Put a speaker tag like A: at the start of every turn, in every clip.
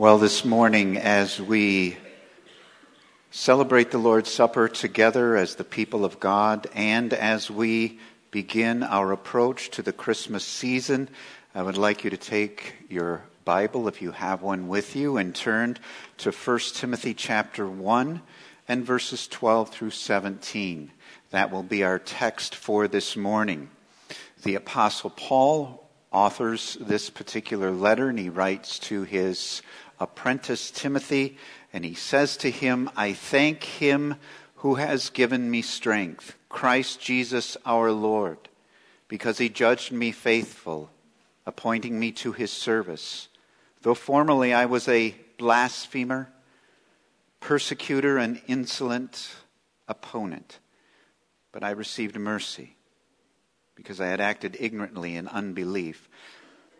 A: Well, this morning, as we celebrate the Lord's Supper together as the people of God, and as we begin our approach to the Christmas season, I would like you to take your Bible, if you have one with you, and turn to 1 Timothy chapter 1 and verses 12 through 17. That will be our text for this morning. The Apostle Paul authors this particular letter, and he writes to his apprentice Timothy, and he says to him, I thank him who has given me strength, Christ Jesus our Lord, because he judged me faithful, appointing me to his service. Though formerly I was a blasphemer, persecutor, and insolent opponent, but I received mercy because I had acted ignorantly in unbelief.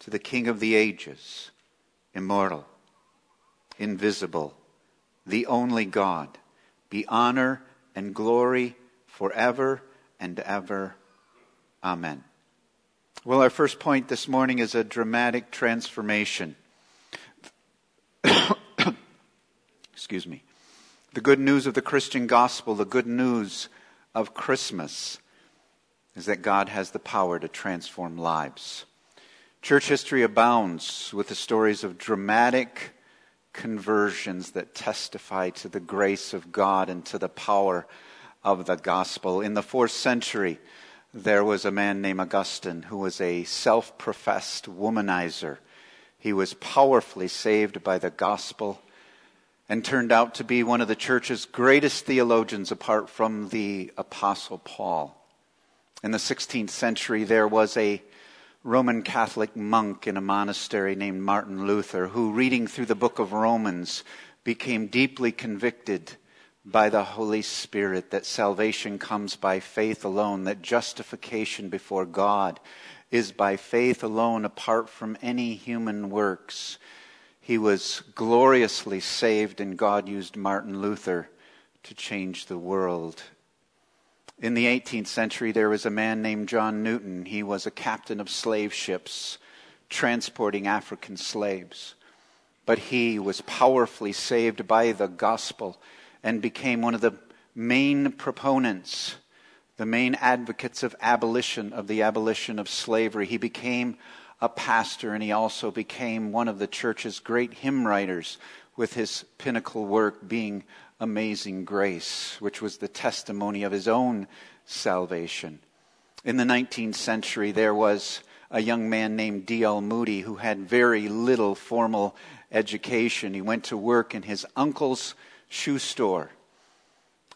A: To the King of the ages, immortal, invisible, the only God, be honor and glory forever and ever. Amen. Well, our first point this morning is a dramatic transformation. Excuse me. The good news of the Christian gospel, the good news of Christmas is that God has the power to transform lives. Church history abounds with the stories of dramatic conversions that testify to the grace of God and to the power of the gospel. In the fourth century, there was a man named Augustine who was a self professed womanizer. He was powerfully saved by the gospel and turned out to be one of the church's greatest theologians apart from the Apostle Paul. In the 16th century, there was a Roman Catholic monk in a monastery named Martin Luther who, reading through the book of Romans, became deeply convicted by the Holy Spirit that salvation comes by faith alone, that justification before God is by faith alone, apart from any human works. He was gloriously saved, and God used Martin Luther to change the world in the 18th century, there was a man named John Newton. He was a captain of slave ships transporting African slaves. But he was powerfully saved by the gospel and became one of the main proponents, the main advocates of abolition, of the abolition of slavery. He became a pastor and he also became one of the church's great hymn writers with his pinnacle work being Amazing Grace, which was the testimony of his own salvation. In the 19th century, there was a young man named D.L. Moody who had very little formal education. He went to work in his uncle's shoe store.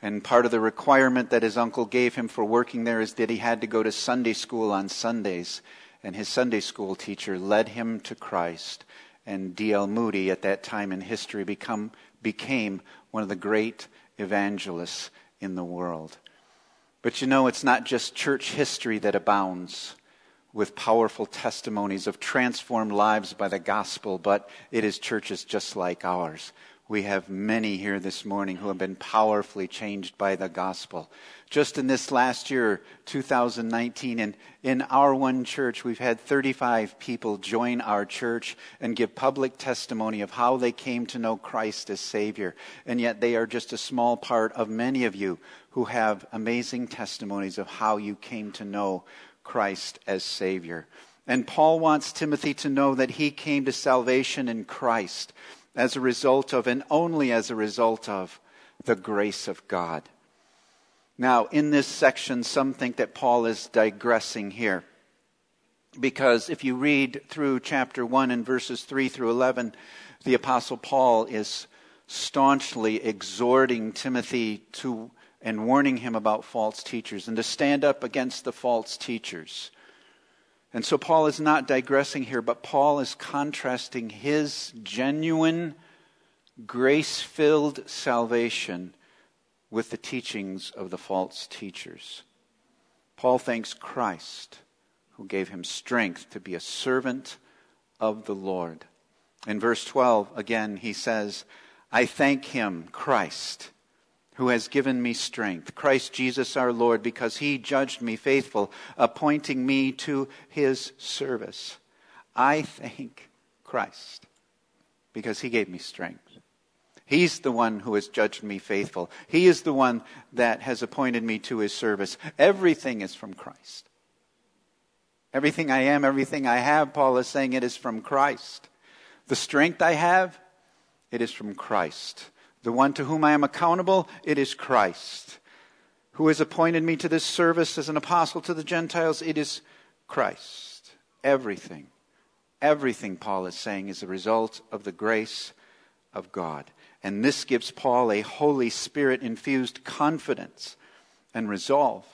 A: And part of the requirement that his uncle gave him for working there is that he had to go to Sunday school on Sundays. And his Sunday school teacher led him to Christ. And D.L. Moody, at that time in history, become, became one of the great evangelists in the world. But you know, it's not just church history that abounds with powerful testimonies of transformed lives by the gospel, but it is churches just like ours we have many here this morning who have been powerfully changed by the gospel. Just in this last year, 2019, and in our one church, we've had 35 people join our church and give public testimony of how they came to know Christ as Savior. And yet they are just a small part of many of you who have amazing testimonies of how you came to know Christ as Savior. And Paul wants Timothy to know that he came to salvation in Christ as a result of, and only as a result of, the grace of God. Now, in this section, some think that Paul is digressing here. Because if you read through chapter 1 and verses 3 through 11, the Apostle Paul is staunchly exhorting Timothy to and warning him about false teachers and to stand up against the false teachers. And so Paul is not digressing here, but Paul is contrasting his genuine grace filled salvation with the teachings of the false teachers. Paul thanks Christ, who gave him strength to be a servant of the Lord. In verse 12, again, he says, I thank him, Christ, who has given me strength, Christ Jesus our Lord, because he judged me faithful, appointing me to his service. I thank Christ because he gave me strength. He's the one who has judged me faithful. He is the one that has appointed me to his service. Everything is from Christ. Everything I am, everything I have, Paul is saying it is from Christ. The strength I have, it is from Christ. The one to whom I am accountable, it is Christ. Who has appointed me to this service as an apostle to the Gentiles, it is Christ. Everything, everything, Paul is saying, is a result of the grace of God. And this gives Paul a Holy Spirit infused confidence and resolve.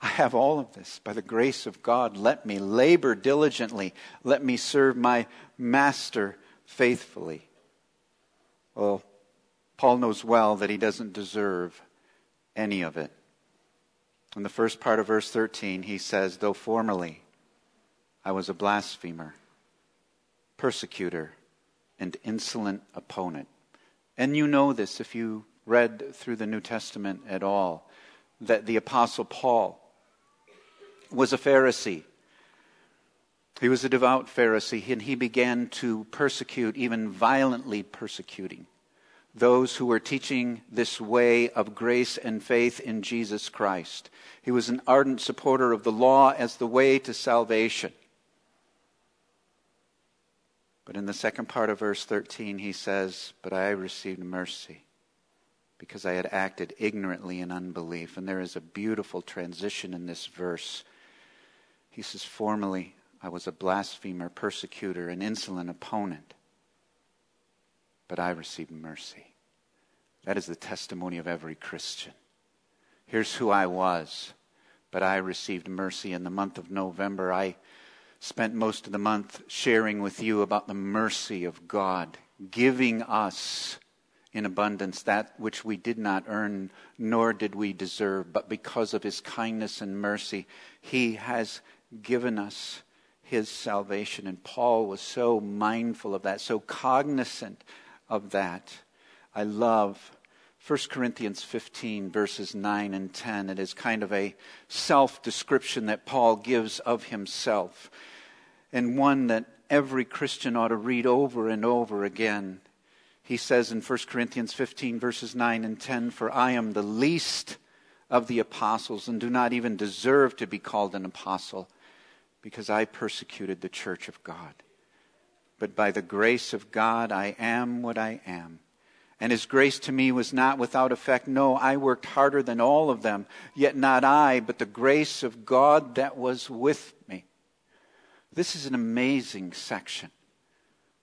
A: I have all of this by the grace of God. Let me labor diligently. Let me serve my master faithfully. Well, Paul knows well that he doesn't deserve any of it. In the first part of verse 13, he says, Though formerly I was a blasphemer, persecutor, and insolent opponent. And you know this if you read through the New Testament at all, that the Apostle Paul was a Pharisee. He was a devout Pharisee, and he began to persecute, even violently persecuting, those who were teaching this way of grace and faith in Jesus Christ. He was an ardent supporter of the law as the way to salvation. But in the second part of verse 13, he says, But I received mercy because I had acted ignorantly in unbelief. And there is a beautiful transition in this verse. He says, Formerly I was a blasphemer, persecutor, an insolent opponent, but I received mercy. That is the testimony of every Christian. Here's who I was, but I received mercy. In the month of November, I spent most of the month sharing with you about the mercy of God, giving us in abundance that which we did not earn, nor did we deserve, but because of his kindness and mercy, he has given us his salvation. And Paul was so mindful of that, so cognizant of that. I love 1 Corinthians 15, verses 9 and 10. It is kind of a self description that Paul gives of himself, and one that every Christian ought to read over and over again. He says in 1 Corinthians 15, verses 9 and 10 For I am the least of the apostles and do not even deserve to be called an apostle because I persecuted the church of God. But by the grace of God, I am what I am. And his grace to me was not without effect. No, I worked harder than all of them, yet not I, but the grace of God that was with me. This is an amazing section.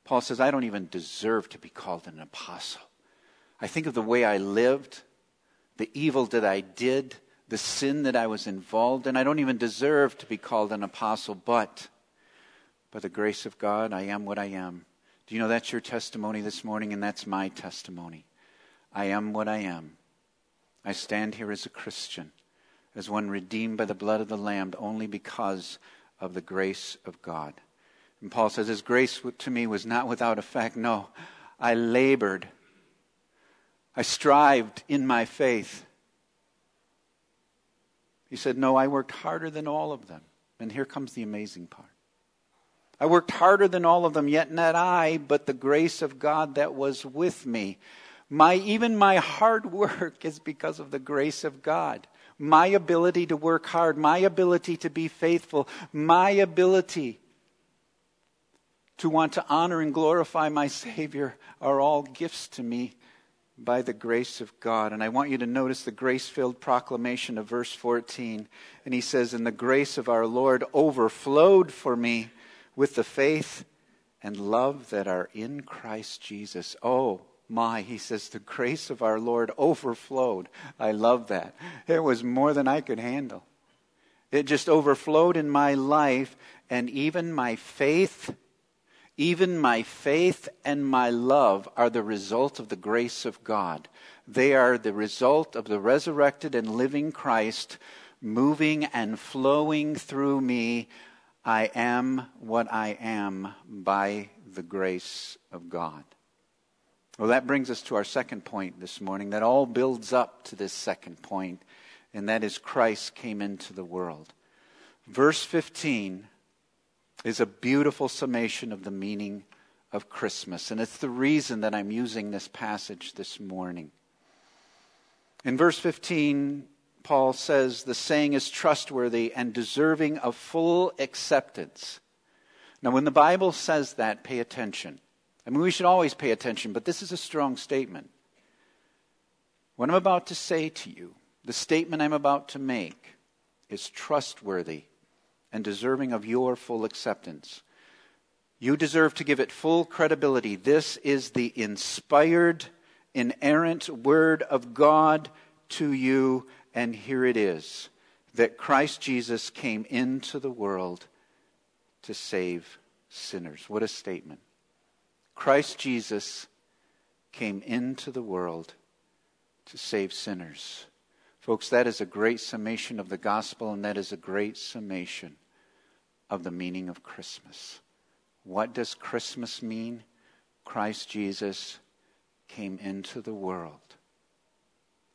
A: Paul says, I don't even deserve to be called an apostle. I think of the way I lived, the evil that I did, the sin that I was involved in. I don't even deserve to be called an apostle, but by the grace of God, I am what I am. Do you know that's your testimony this morning, and that's my testimony? I am what I am. I stand here as a Christian, as one redeemed by the blood of the Lamb, only because of the grace of God. And Paul says, His grace to me was not without effect. No, I labored. I strived in my faith. He said, No, I worked harder than all of them. And here comes the amazing part. I worked harder than all of them, yet not I, but the grace of God that was with me. My, even my hard work is because of the grace of God. My ability to work hard, my ability to be faithful, my ability to want to honor and glorify my Savior are all gifts to me by the grace of God. And I want you to notice the grace filled proclamation of verse 14. And he says, And the grace of our Lord overflowed for me with the faith and love that are in Christ Jesus. Oh, my, he says, the grace of our Lord overflowed. I love that. It was more than I could handle. It just overflowed in my life, and even my faith Even my faith and my love are the result of the grace of God. They are the result of the resurrected and living Christ moving and flowing through me. I am what I am by the grace of God. Well, that brings us to our second point this morning. That all builds up to this second point, and that is Christ came into the world. Verse 15 is a beautiful summation of the meaning of Christmas, and it's the reason that I'm using this passage this morning. In verse 15, Paul says the saying is trustworthy and deserving of full acceptance. Now, when the Bible says that, pay attention. I mean, we should always pay attention, but this is a strong statement. What I'm about to say to you, the statement I'm about to make, is trustworthy and deserving of your full acceptance. You deserve to give it full credibility. This is the inspired, inerrant Word of God to you, and here it is that Christ Jesus came into the world to save sinners. What a statement. Christ Jesus came into the world to save sinners. Folks, that is a great summation of the gospel, and that is a great summation of the meaning of Christmas. What does Christmas mean? Christ Jesus came into the world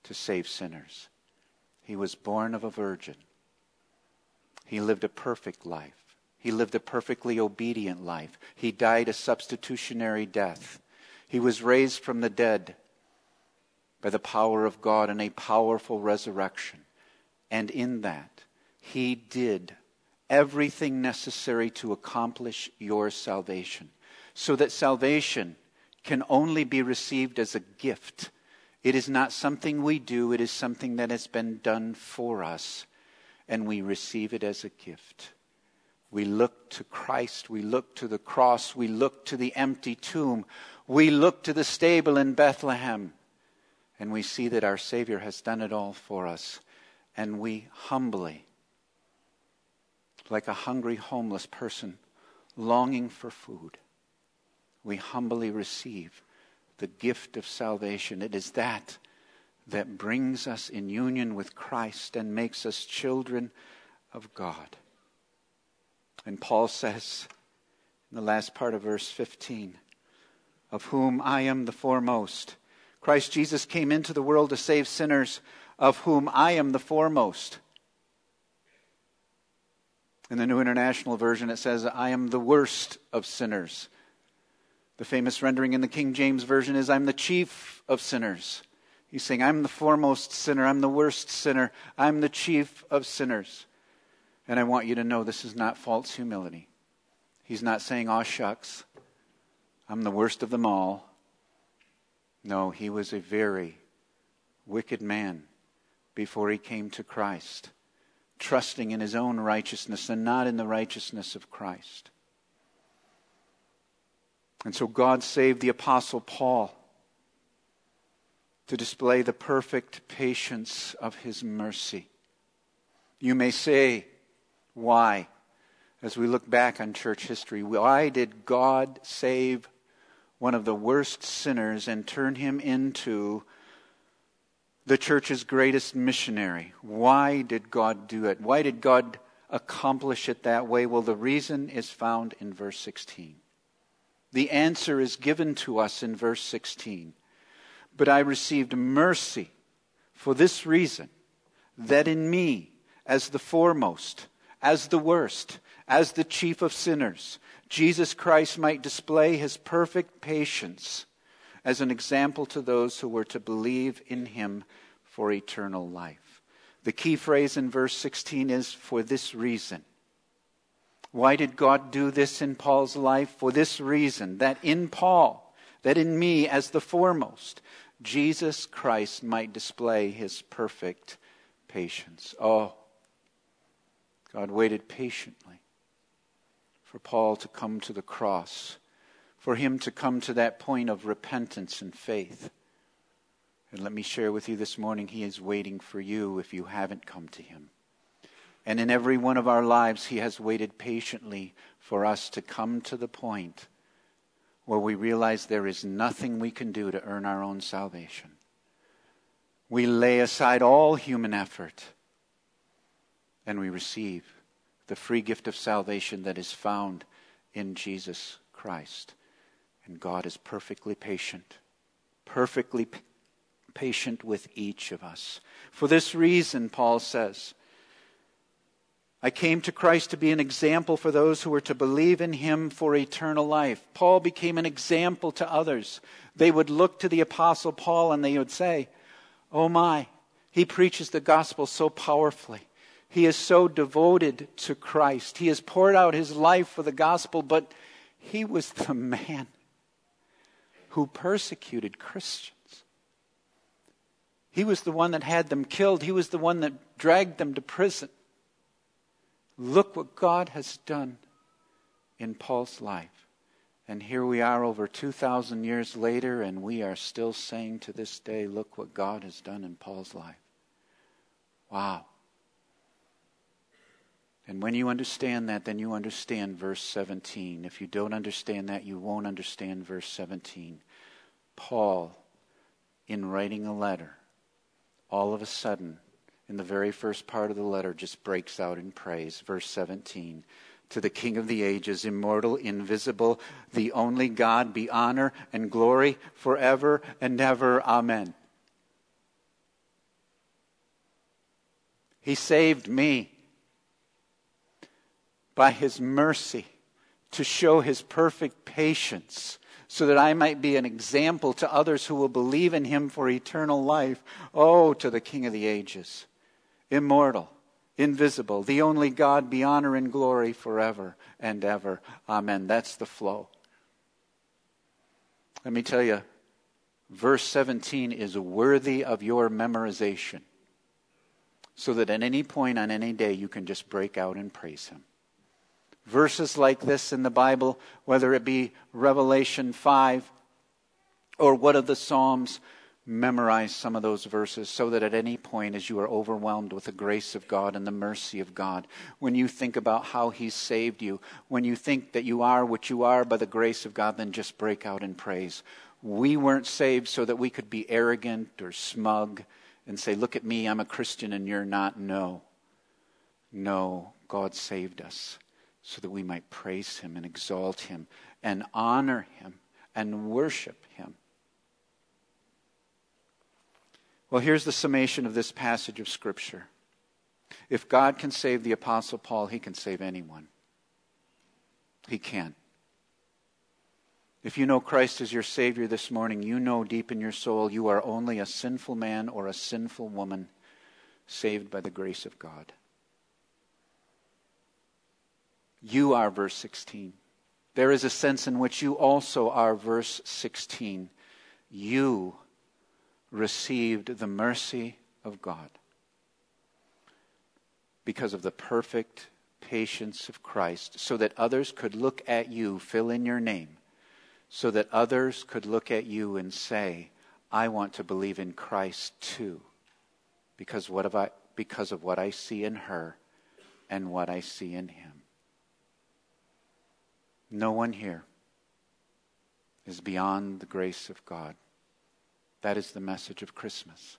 A: to save sinners. He was born of a virgin. He lived a perfect life. He lived a perfectly obedient life. He died a substitutionary death. He was raised from the dead by the power of God in a powerful resurrection. And in that, He did everything necessary to accomplish your salvation. So that salvation can only be received as a gift. It is not something we do, it is something that has been done for us, and we receive it as a gift. We look to Christ. We look to the cross. We look to the empty tomb. We look to the stable in Bethlehem. And we see that our Savior has done it all for us. And we humbly, like a hungry homeless person longing for food, we humbly receive the gift of salvation. It is that that brings us in union with Christ and makes us children of God. And Paul says in the last part of verse 15, of whom I am the foremost. Christ Jesus came into the world to save sinners, of whom I am the foremost. In the New International Version, it says, I am the worst of sinners. The famous rendering in the King James Version is, I'm the chief of sinners. He's saying, I'm the foremost sinner. I'm the worst sinner. I'm the chief of sinners. And I want you to know this is not false humility. He's not saying, aw shucks, I'm the worst of them all. No, he was a very wicked man before he came to Christ, trusting in his own righteousness and not in the righteousness of Christ. And so God saved the Apostle Paul to display the perfect patience of his mercy. You may say, why? As we look back on church history, why did God save one of the worst sinners and turn him into the church's greatest missionary? Why did God do it? Why did God accomplish it that way? Well, the reason is found in verse 16. The answer is given to us in verse 16. But I received mercy for this reason, that in me, as the foremost, as the worst, as the chief of sinners, Jesus Christ might display his perfect patience as an example to those who were to believe in him for eternal life. The key phrase in verse 16 is for this reason. Why did God do this in Paul's life? For this reason, that in Paul, that in me as the foremost, Jesus Christ might display his perfect patience. Oh, God waited patiently for Paul to come to the cross, for him to come to that point of repentance and faith. And let me share with you this morning, he is waiting for you if you haven't come to him. And in every one of our lives, he has waited patiently for us to come to the point where we realize there is nothing we can do to earn our own salvation. We lay aside all human effort and we receive the free gift of salvation that is found in Jesus Christ. And God is perfectly patient, perfectly patient with each of us. For this reason, Paul says, I came to Christ to be an example for those who were to believe in him for eternal life. Paul became an example to others. They would look to the Apostle Paul and they would say, Oh my, he preaches the gospel so powerfully. He is so devoted to Christ. He has poured out his life for the gospel, but he was the man who persecuted Christians. He was the one that had them killed. He was the one that dragged them to prison. Look what God has done in Paul's life. And here we are over 2,000 years later, and we are still saying to this day, look what God has done in Paul's life. Wow. And when you understand that, then you understand verse 17. If you don't understand that, you won't understand verse 17. Paul, in writing a letter, all of a sudden in the very first part of the letter just breaks out in praise. Verse 17 To the King of the ages, immortal, invisible, the only God, be honor and glory forever and ever. Amen. He saved me by his mercy to show his perfect patience so that I might be an example to others who will believe in him for eternal life. Oh, to the King of the ages immortal, invisible, the only God, be honor and glory forever and ever. Amen. That's the flow. Let me tell you, verse 17 is worthy of your memorization so that at any point on any day you can just break out and praise Him. Verses like this in the Bible, whether it be Revelation 5 or what of the Psalms, memorize some of those verses so that at any point, as you are overwhelmed with the grace of God and the mercy of God, when you think about how He's saved you, when you think that you are what you are by the grace of God, then just break out in praise. We weren't saved so that we could be arrogant or smug and say, Look at me, I'm a Christian and you're not. No. No, God saved us so that we might praise Him and exalt Him and honor Him and worship Him. Well, here's the summation of this passage of Scripture. If God can save the Apostle Paul, he can save anyone. He can. If you know Christ as your Savior this morning, you know deep in your soul you are only a sinful man or a sinful woman saved by the grace of God. You are verse 16. There is a sense in which you also are verse 16. You received the mercy of God because of the perfect patience of Christ, so that others could look at you, fill in your name, so that others could look at you and say, I want to believe in Christ too, because, what I, because of what I see in her and what I see in him. No one here is beyond the grace of God. That is the message of Christmas.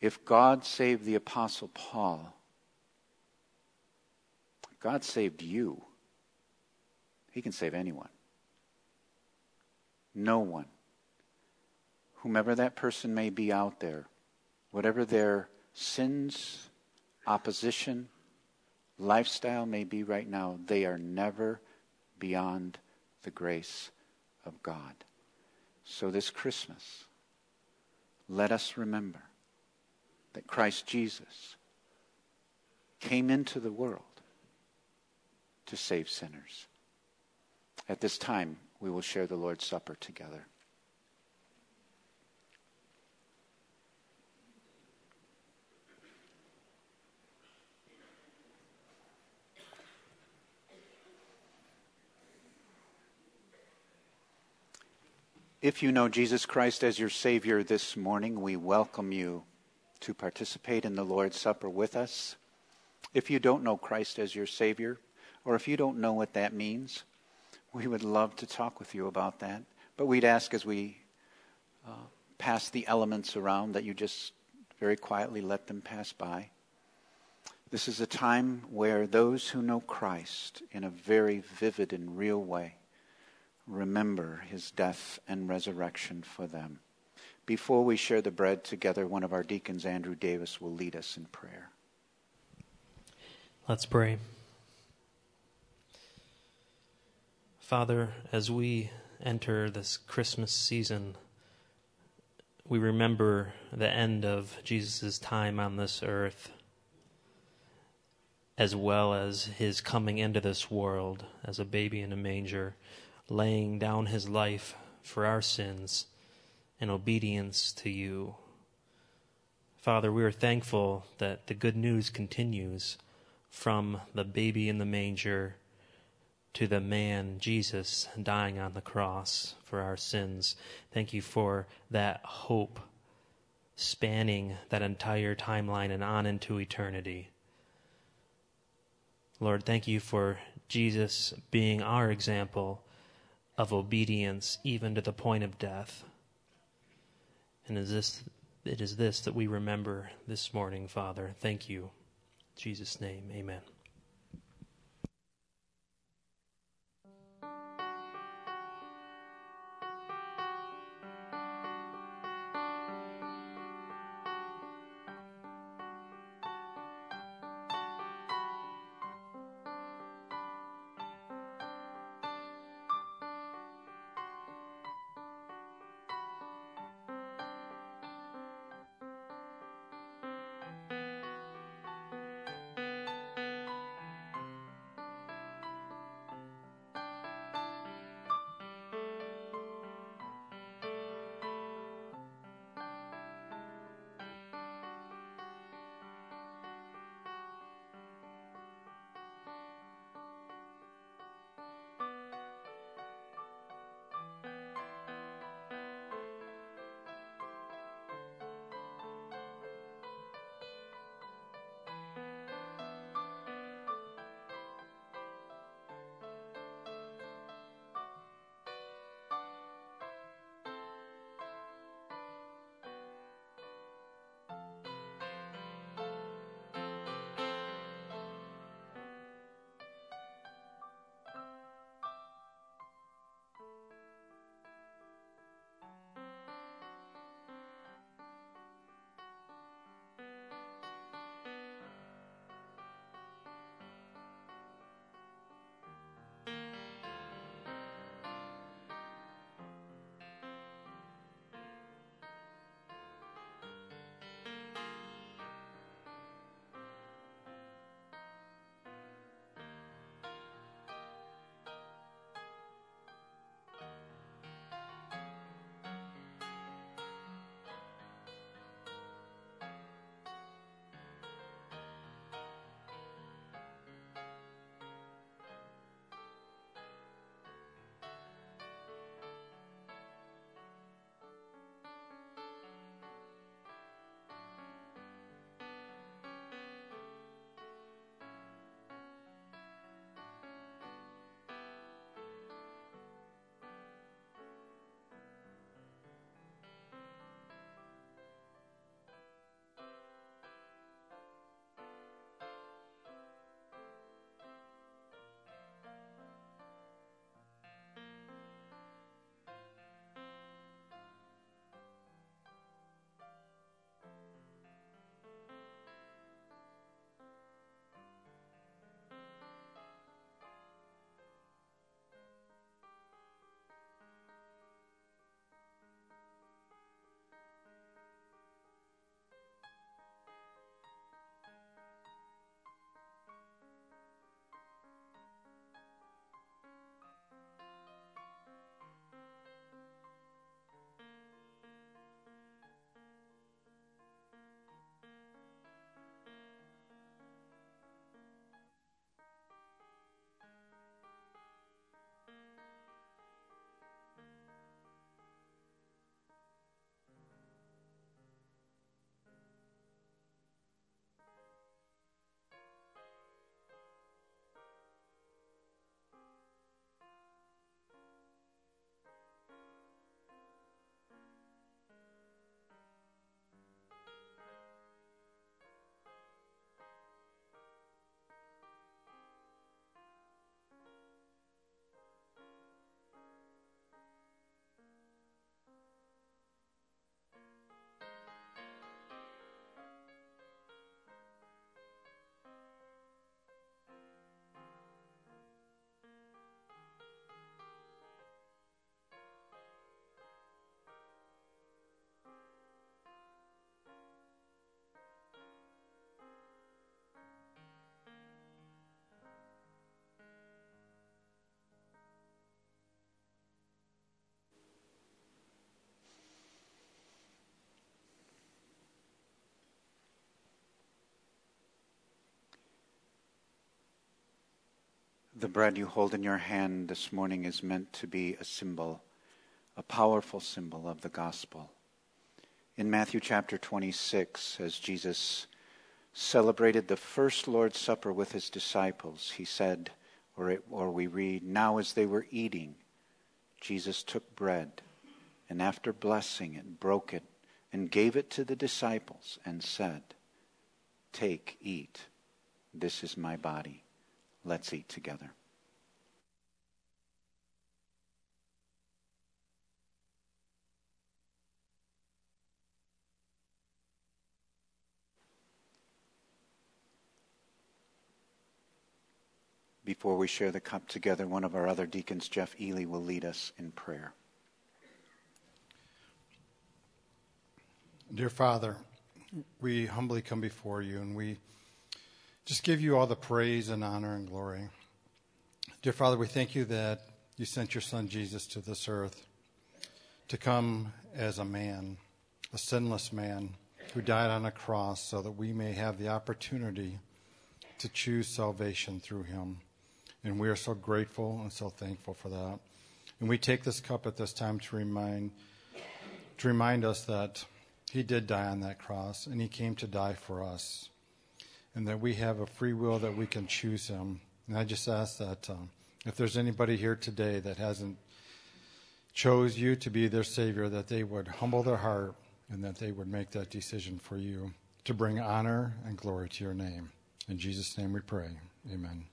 A: If God saved the Apostle Paul, God saved you. He can save anyone. No one. Whomever that person may be out there, whatever their sins, opposition, lifestyle may be right now, they are never beyond the grace of God. So this Christmas, let us remember that Christ Jesus came into the world to save sinners. At this time, we will share the Lord's Supper together. If you know Jesus Christ as your Savior this morning, we welcome you to participate in the Lord's Supper with us. If you don't know Christ as your Savior, or if you don't know what that means, we would love to talk with you about that. But we'd ask as we uh, pass the elements around that you just very quietly let them pass by. This is a time where those who know Christ in a very vivid and real way remember his death and resurrection for them. Before we share the bread together, one of our deacons, Andrew Davis, will lead us in prayer.
B: Let's pray. Father, as we enter this Christmas season, we remember the end of Jesus' time on this earth, as well as his coming into this world as a baby in a manger, laying down his life for our sins in obedience to you. Father, we are thankful that the good news continues from the baby in the manger to the man, Jesus, dying on the cross for our sins. Thank you for that hope spanning that entire timeline and on into eternity. Lord, thank you for Jesus being our example of obedience even to the point of death. And is this it is this that we remember this morning, Father. Thank you. In Jesus' name, amen.
A: The bread you hold in your hand this morning is meant to be a symbol, a powerful symbol of the gospel. In Matthew chapter 26, as Jesus celebrated the first Lord's Supper with his disciples, he said, or, it, or we read, Now as they were eating, Jesus took bread, and after blessing it, broke it, and gave it to the disciples, and said, Take, eat. This is my body. Let's eat together. Before we share the cup together, one of our other deacons, Jeff Ely, will lead us in prayer.
C: Dear Father, we humbly come before you and we just give you all the praise and honor and glory. Dear Father, we thank you that you sent your Son Jesus to this earth to come as a man, a sinless man who died on a cross so that we may have the opportunity to choose salvation through him. And we are so grateful and so thankful for that. And we take this cup at this time to remind to remind us that he did die on that cross and he came to die for us and that we have a free will that we can choose Him. And I just ask that um, if there's anybody here today that hasn't chose you to be their Savior, that they would humble their heart and that they would make that decision for you to bring honor and glory to your name. In Jesus' name we pray. Amen.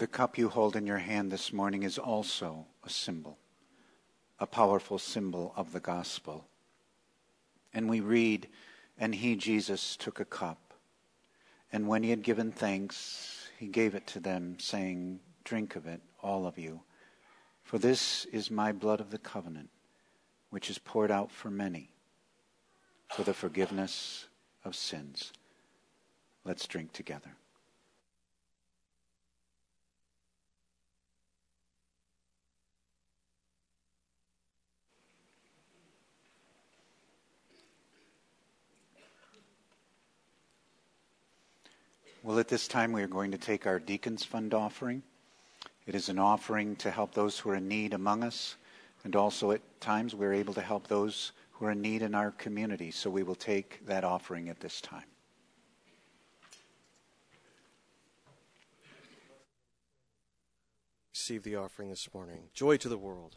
A: The cup you hold in your hand this morning is also a symbol, a powerful symbol of the gospel. And we read, And he, Jesus, took a cup, and when he had given thanks, he gave it to them, saying, Drink of it, all of you, for this is my blood of the covenant, which is poured out for many for the forgiveness of sins. Let's drink together. Well, at this time, we are going to take our Deacons Fund offering. It is an offering to help those who are in need among us, and also at times we're able to help those who are in need in our community. So we will take that offering at this time.
D: Receive the offering this morning. Joy to the world.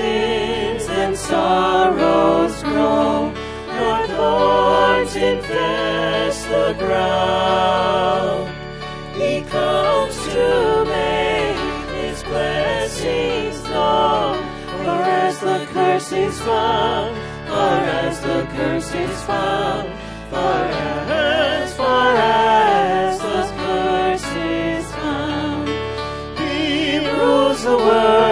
E: sins and sorrows grow, nor thorns infest the ground. He comes to make his blessings known, for as the curse is found, for as the curse is found, for as, for as the curse is found. He rules the world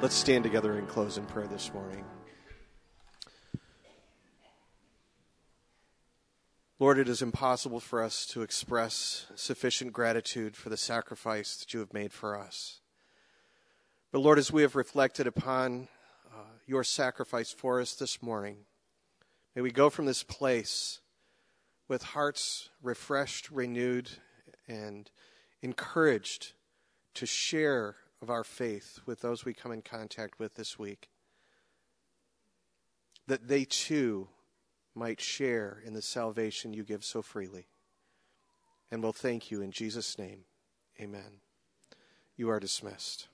D: Let's stand together and close in prayer this morning. Lord, it is impossible for us to express sufficient gratitude for the sacrifice that you have made for us. But Lord, as we have reflected upon uh, your sacrifice for us this morning, may we go from this place with hearts refreshed, renewed, and encouraged to share of our faith with those we come in contact with this week. That they too might share in the salvation you give so freely. And we'll thank you in Jesus' name. Amen. You are dismissed.